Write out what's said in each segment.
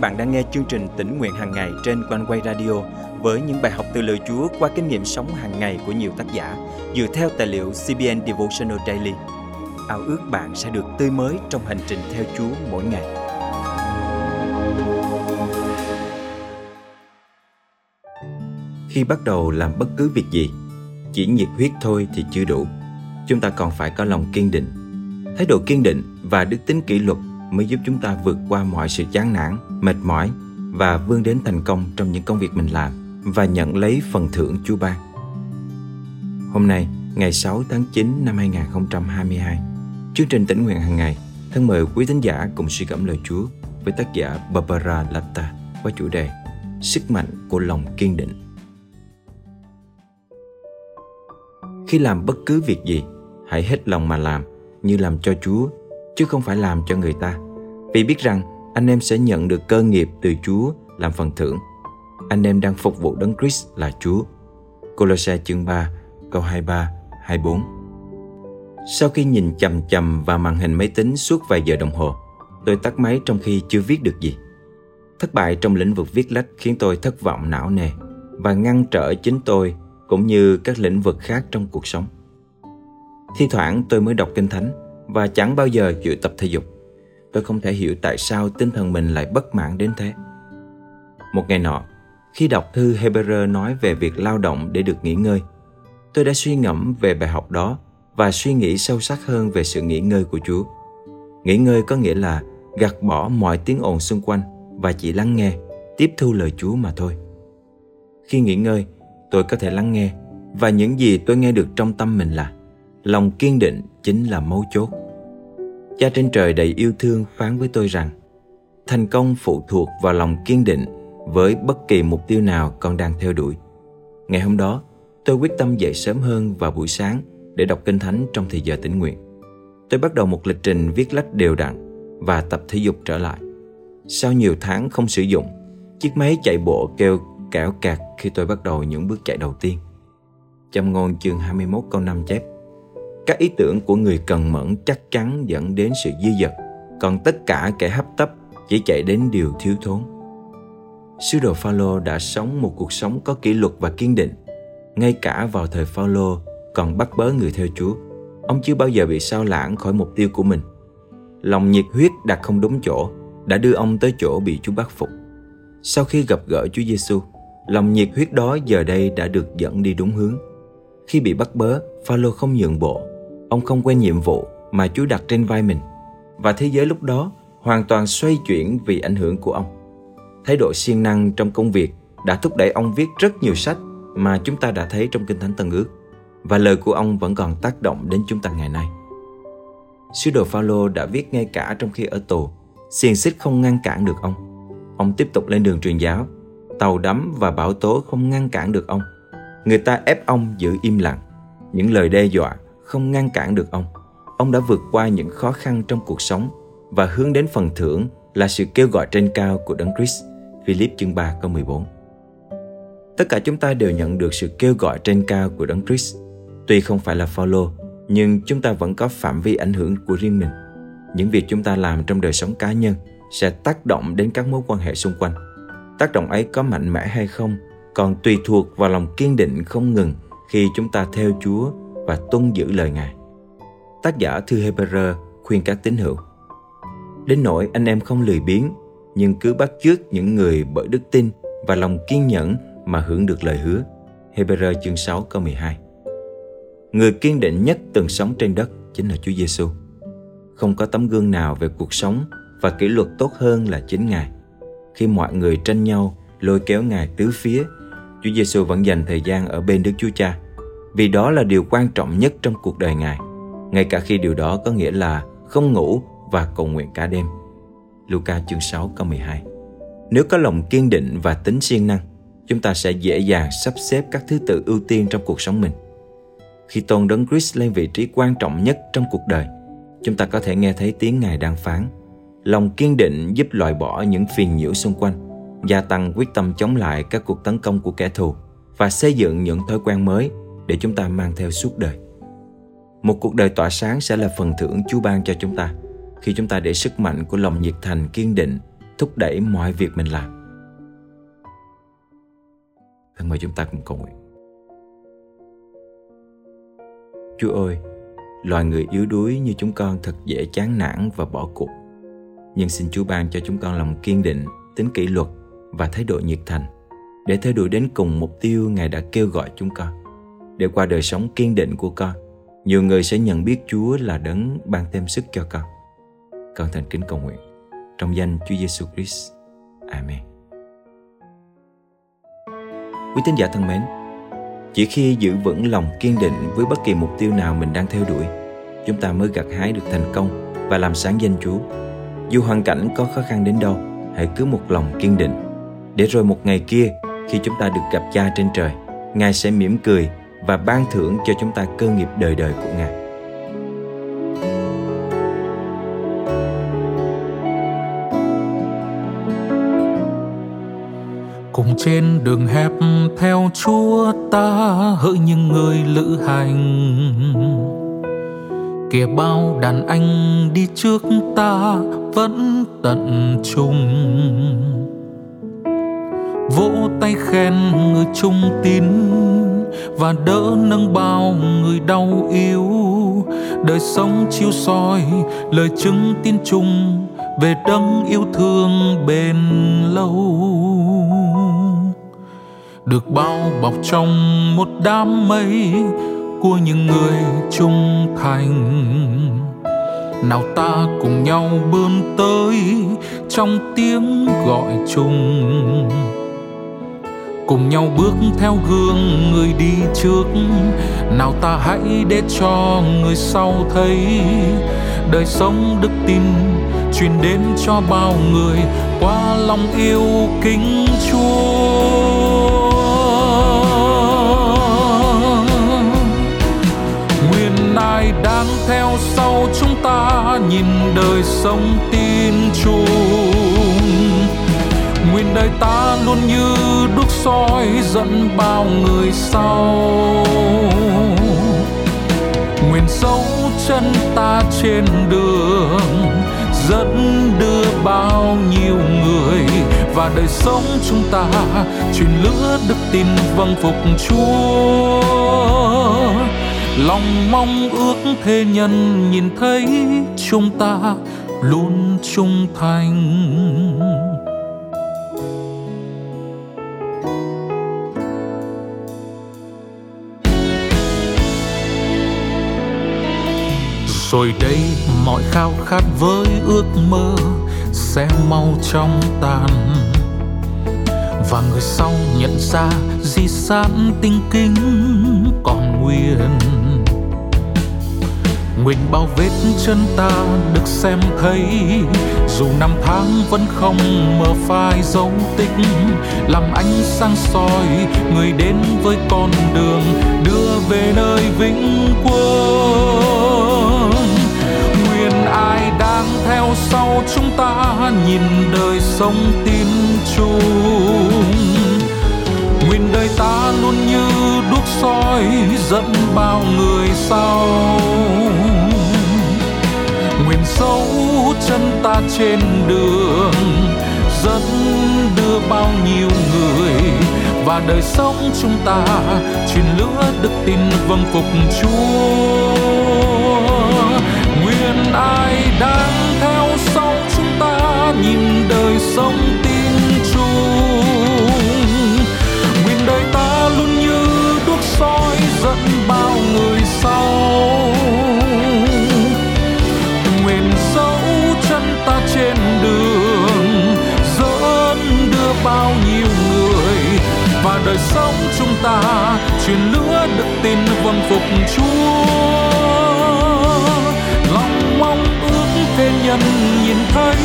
bạn đang nghe chương trình tỉnh nguyện hàng ngày trên quanh quay radio với những bài học từ lời Chúa qua kinh nghiệm sống hàng ngày của nhiều tác giả dựa theo tài liệu CBN Devotional Daily. Ao ước bạn sẽ được tươi mới trong hành trình theo Chúa mỗi ngày. Khi bắt đầu làm bất cứ việc gì, chỉ nhiệt huyết thôi thì chưa đủ. Chúng ta còn phải có lòng kiên định. Thái độ kiên định và đức tính kỷ luật mới giúp chúng ta vượt qua mọi sự chán nản, mệt mỏi và vươn đến thành công trong những công việc mình làm và nhận lấy phần thưởng Chúa ban. Hôm nay, ngày 6 tháng 9 năm 2022, chương trình tỉnh nguyện hàng ngày thân mời quý thính giả cùng suy gẫm lời Chúa với tác giả Barbara Latta qua chủ đề Sức mạnh của lòng kiên định. Khi làm bất cứ việc gì, hãy hết lòng mà làm như làm cho Chúa chứ không phải làm cho người ta. Vì biết rằng anh em sẽ nhận được cơ nghiệp từ Chúa làm phần thưởng. Anh em đang phục vụ Đấng Christ là Chúa. Colossae chương 3, câu 23, 24 Sau khi nhìn chầm chầm vào màn hình máy tính suốt vài giờ đồng hồ, tôi tắt máy trong khi chưa viết được gì. Thất bại trong lĩnh vực viết lách khiến tôi thất vọng não nề và ngăn trở chính tôi cũng như các lĩnh vực khác trong cuộc sống. Thi thoảng tôi mới đọc kinh thánh và chẳng bao giờ chịu tập thể dục. Tôi không thể hiểu tại sao tinh thần mình lại bất mãn đến thế. Một ngày nọ, khi đọc thư Hebrew nói về việc lao động để được nghỉ ngơi, tôi đã suy ngẫm về bài học đó và suy nghĩ sâu sắc hơn về sự nghỉ ngơi của Chúa. Nghỉ ngơi có nghĩa là gạt bỏ mọi tiếng ồn xung quanh và chỉ lắng nghe, tiếp thu lời Chúa mà thôi. Khi nghỉ ngơi, tôi có thể lắng nghe và những gì tôi nghe được trong tâm mình là lòng kiên định chính là mấu chốt. Cha trên trời đầy yêu thương phán với tôi rằng thành công phụ thuộc vào lòng kiên định với bất kỳ mục tiêu nào con đang theo đuổi. Ngày hôm đó, tôi quyết tâm dậy sớm hơn vào buổi sáng để đọc kinh thánh trong thời giờ tĩnh nguyện. Tôi bắt đầu một lịch trình viết lách đều đặn và tập thể dục trở lại. Sau nhiều tháng không sử dụng, chiếc máy chạy bộ kêu cảo cạc khi tôi bắt đầu những bước chạy đầu tiên. Châm ngôn chương 21 câu 5 chép các ý tưởng của người cần mẫn chắc chắn dẫn đến sự dư dật, còn tất cả kẻ hấp tấp chỉ chạy đến điều thiếu thốn. Sứ đồ Phaolô đã sống một cuộc sống có kỷ luật và kiên định. Ngay cả vào thời Phaolô còn bắt bớ người theo Chúa, ông chưa bao giờ bị sao lãng khỏi mục tiêu của mình. Lòng nhiệt huyết đặt không đúng chỗ đã đưa ông tới chỗ bị Chúa bắt phục. Sau khi gặp gỡ Chúa Giêsu, lòng nhiệt huyết đó giờ đây đã được dẫn đi đúng hướng. Khi bị bắt bớ, Phaolô không nhượng bộ Ông không quên nhiệm vụ mà Chúa đặt trên vai mình và thế giới lúc đó hoàn toàn xoay chuyển vì ảnh hưởng của ông. Thái độ siêng năng trong công việc đã thúc đẩy ông viết rất nhiều sách mà chúng ta đã thấy trong Kinh Thánh Tân Ước và lời của ông vẫn còn tác động đến chúng ta ngày nay. Sứ đồ Phaolô đã viết ngay cả trong khi ở tù, xiềng xích không ngăn cản được ông. Ông tiếp tục lên đường truyền giáo, tàu đắm và bão tố không ngăn cản được ông. Người ta ép ông giữ im lặng. Những lời đe dọa không ngăn cản được ông. Ông đã vượt qua những khó khăn trong cuộc sống và hướng đến phần thưởng là sự kêu gọi trên cao của Đấng Christ. Philip chương 3 câu 14 Tất cả chúng ta đều nhận được sự kêu gọi trên cao của Đấng Christ. Tuy không phải là follow, nhưng chúng ta vẫn có phạm vi ảnh hưởng của riêng mình. Những việc chúng ta làm trong đời sống cá nhân sẽ tác động đến các mối quan hệ xung quanh. Tác động ấy có mạnh mẽ hay không còn tùy thuộc vào lòng kiên định không ngừng khi chúng ta theo Chúa và tuân giữ lời Ngài. Tác giả thư Hebrew khuyên các tín hữu Đến nỗi anh em không lười biếng nhưng cứ bắt chước những người bởi đức tin và lòng kiên nhẫn mà hưởng được lời hứa. Hebrew chương 6 câu 12 Người kiên định nhất từng sống trên đất chính là Chúa Giêsu. Không có tấm gương nào về cuộc sống và kỷ luật tốt hơn là chính Ngài. Khi mọi người tranh nhau lôi kéo Ngài tứ phía, Chúa Giêsu vẫn dành thời gian ở bên Đức Chúa Cha vì đó là điều quan trọng nhất trong cuộc đời Ngài, ngay cả khi điều đó có nghĩa là không ngủ và cầu nguyện cả đêm. Luca chương 6 câu 12 Nếu có lòng kiên định và tính siêng năng, chúng ta sẽ dễ dàng sắp xếp các thứ tự ưu tiên trong cuộc sống mình. Khi tôn đấng Christ lên vị trí quan trọng nhất trong cuộc đời, chúng ta có thể nghe thấy tiếng Ngài đang phán. Lòng kiên định giúp loại bỏ những phiền nhiễu xung quanh, gia tăng quyết tâm chống lại các cuộc tấn công của kẻ thù và xây dựng những thói quen mới để chúng ta mang theo suốt đời. Một cuộc đời tỏa sáng sẽ là phần thưởng Chúa ban cho chúng ta khi chúng ta để sức mạnh của lòng nhiệt thành kiên định, thúc đẩy mọi việc mình làm. Thân mời chúng ta cùng cầu nguyện. Chúa ơi, loài người yếu đuối như chúng con thật dễ chán nản và bỏ cuộc. Nhưng xin chúa ban cho chúng con lòng kiên định, tính kỷ luật và thái độ nhiệt thành để theo đuổi đến cùng mục tiêu ngài đã kêu gọi chúng con để qua đời sống kiên định của con nhiều người sẽ nhận biết chúa là đấng ban thêm sức cho con con thành kính cầu nguyện trong danh Chúa Giêsu Christ. Amen. Quý tín giả thân mến, chỉ khi giữ vững lòng kiên định với bất kỳ mục tiêu nào mình đang theo đuổi, chúng ta mới gặt hái được thành công và làm sáng danh Chúa. Dù hoàn cảnh có khó khăn đến đâu, hãy cứ một lòng kiên định, để rồi một ngày kia khi chúng ta được gặp Cha trên trời, Ngài sẽ mỉm cười và ban thưởng cho chúng ta cơ nghiệp đời đời của Ngài. cùng trên đường hẹp theo chúa ta hỡi những người lữ hành kìa bao đàn anh đi trước ta vẫn tận trung vỗ tay khen người trung tín và đỡ nâng bao người đau yếu. Đời sống chiếu soi, lời chứng tin chung về đấng yêu thương bền lâu. Được bao bọc trong một đám mây của những người trung thành. Nào ta cùng nhau bươn tới trong tiếng gọi chung cùng nhau bước theo gương người đi trước. Nào ta hãy để cho người sau thấy đời sống đức tin truyền đến cho bao người qua lòng yêu kính chúa. Nguyên ai đang theo sau chúng ta nhìn đời sống tin Chúa đời ta luôn như đuốc soi dẫn bao người sau. Nguyện dấu chân ta trên đường dẫn đưa bao nhiêu người và đời sống chúng ta. Truyền lửa đức tin vâng phục Chúa. Lòng mong ước thế nhân nhìn thấy chúng ta luôn trung thành. Rồi đây mọi khao khát với ước mơ sẽ mau trong tàn và người sau nhận ra di sản tinh kính còn nguyên. Nguyện bao vết chân ta được xem thấy, dù năm tháng vẫn không mờ phai dấu tích, làm ánh sáng soi người đến với con đường đưa về nơi vĩnh quang sau chúng ta nhìn đời sống tin chung? Nguyện đời ta luôn như đuốc soi dẫn bao người sau. Nguyện dấu chân ta trên đường, dẫn đưa bao nhiêu người. Và đời sống chúng ta, truyền lửa đức tin vâng phục Chúa. Sống tin chung. Nguyện đời ta luôn như đuốc soi dẫn bao người sau. Mềm dấu chân ta trên đường, dẫn đưa bao nhiêu người. Và đời sống chúng ta, truyền lửa đức tin vâng phục Chúa. Nhân nhìn thấy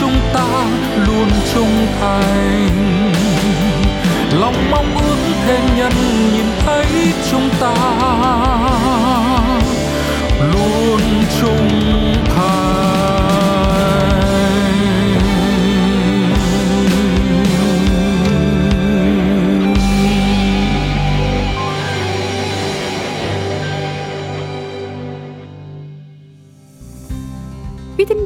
chúng ta luôn trung thành. Lòng mong ước thêm nhân nhìn thấy chúng ta luôn trung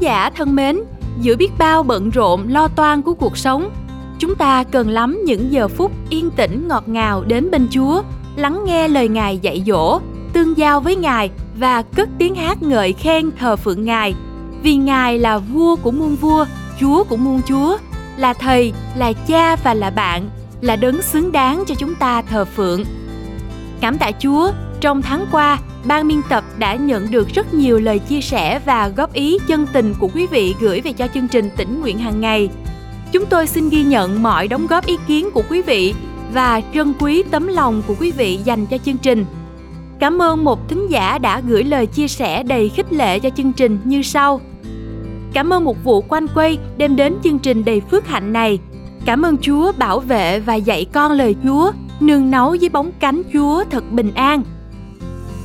giả thân mến, giữa biết bao bận rộn lo toan của cuộc sống chúng ta cần lắm những giờ phút yên tĩnh ngọt ngào đến bên chúa lắng nghe lời ngài dạy dỗ tương giao với ngài và cất tiếng hát ngợi khen thờ phượng ngài. Vì ngài là vua của muôn vua chúa của muôn chúa là thầy là cha và là bạn là đấng xứng đáng cho chúng ta thờ phượng. Cảm tạ chúa trong tháng qua ban biên tập đã nhận được rất nhiều lời chia sẻ và góp ý chân tình của quý vị gửi về cho chương trình tỉnh nguyện hàng ngày chúng tôi xin ghi nhận mọi đóng góp ý kiến của quý vị và trân quý tấm lòng của quý vị dành cho chương trình cảm ơn một thính giả đã gửi lời chia sẻ đầy khích lệ cho chương trình như sau Cảm ơn một vụ quanh quay đem đến chương trình đầy phước hạnh này. Cảm ơn Chúa bảo vệ và dạy con lời Chúa, nương náu dưới bóng cánh Chúa thật bình an.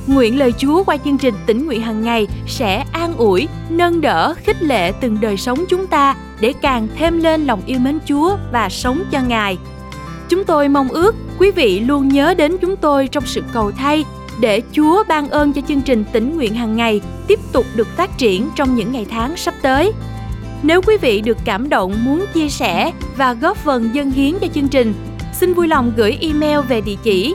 Nguyện lời Chúa qua chương trình tỉnh nguyện hàng ngày sẽ an ủi, nâng đỡ, khích lệ từng đời sống chúng ta để càng thêm lên lòng yêu mến Chúa và sống cho Ngài. Chúng tôi mong ước quý vị luôn nhớ đến chúng tôi trong sự cầu thay để Chúa ban ơn cho chương trình tỉnh nguyện hàng ngày tiếp tục được phát triển trong những ngày tháng sắp tới. Nếu quý vị được cảm động muốn chia sẻ và góp phần dân hiến cho chương trình, xin vui lòng gửi email về địa chỉ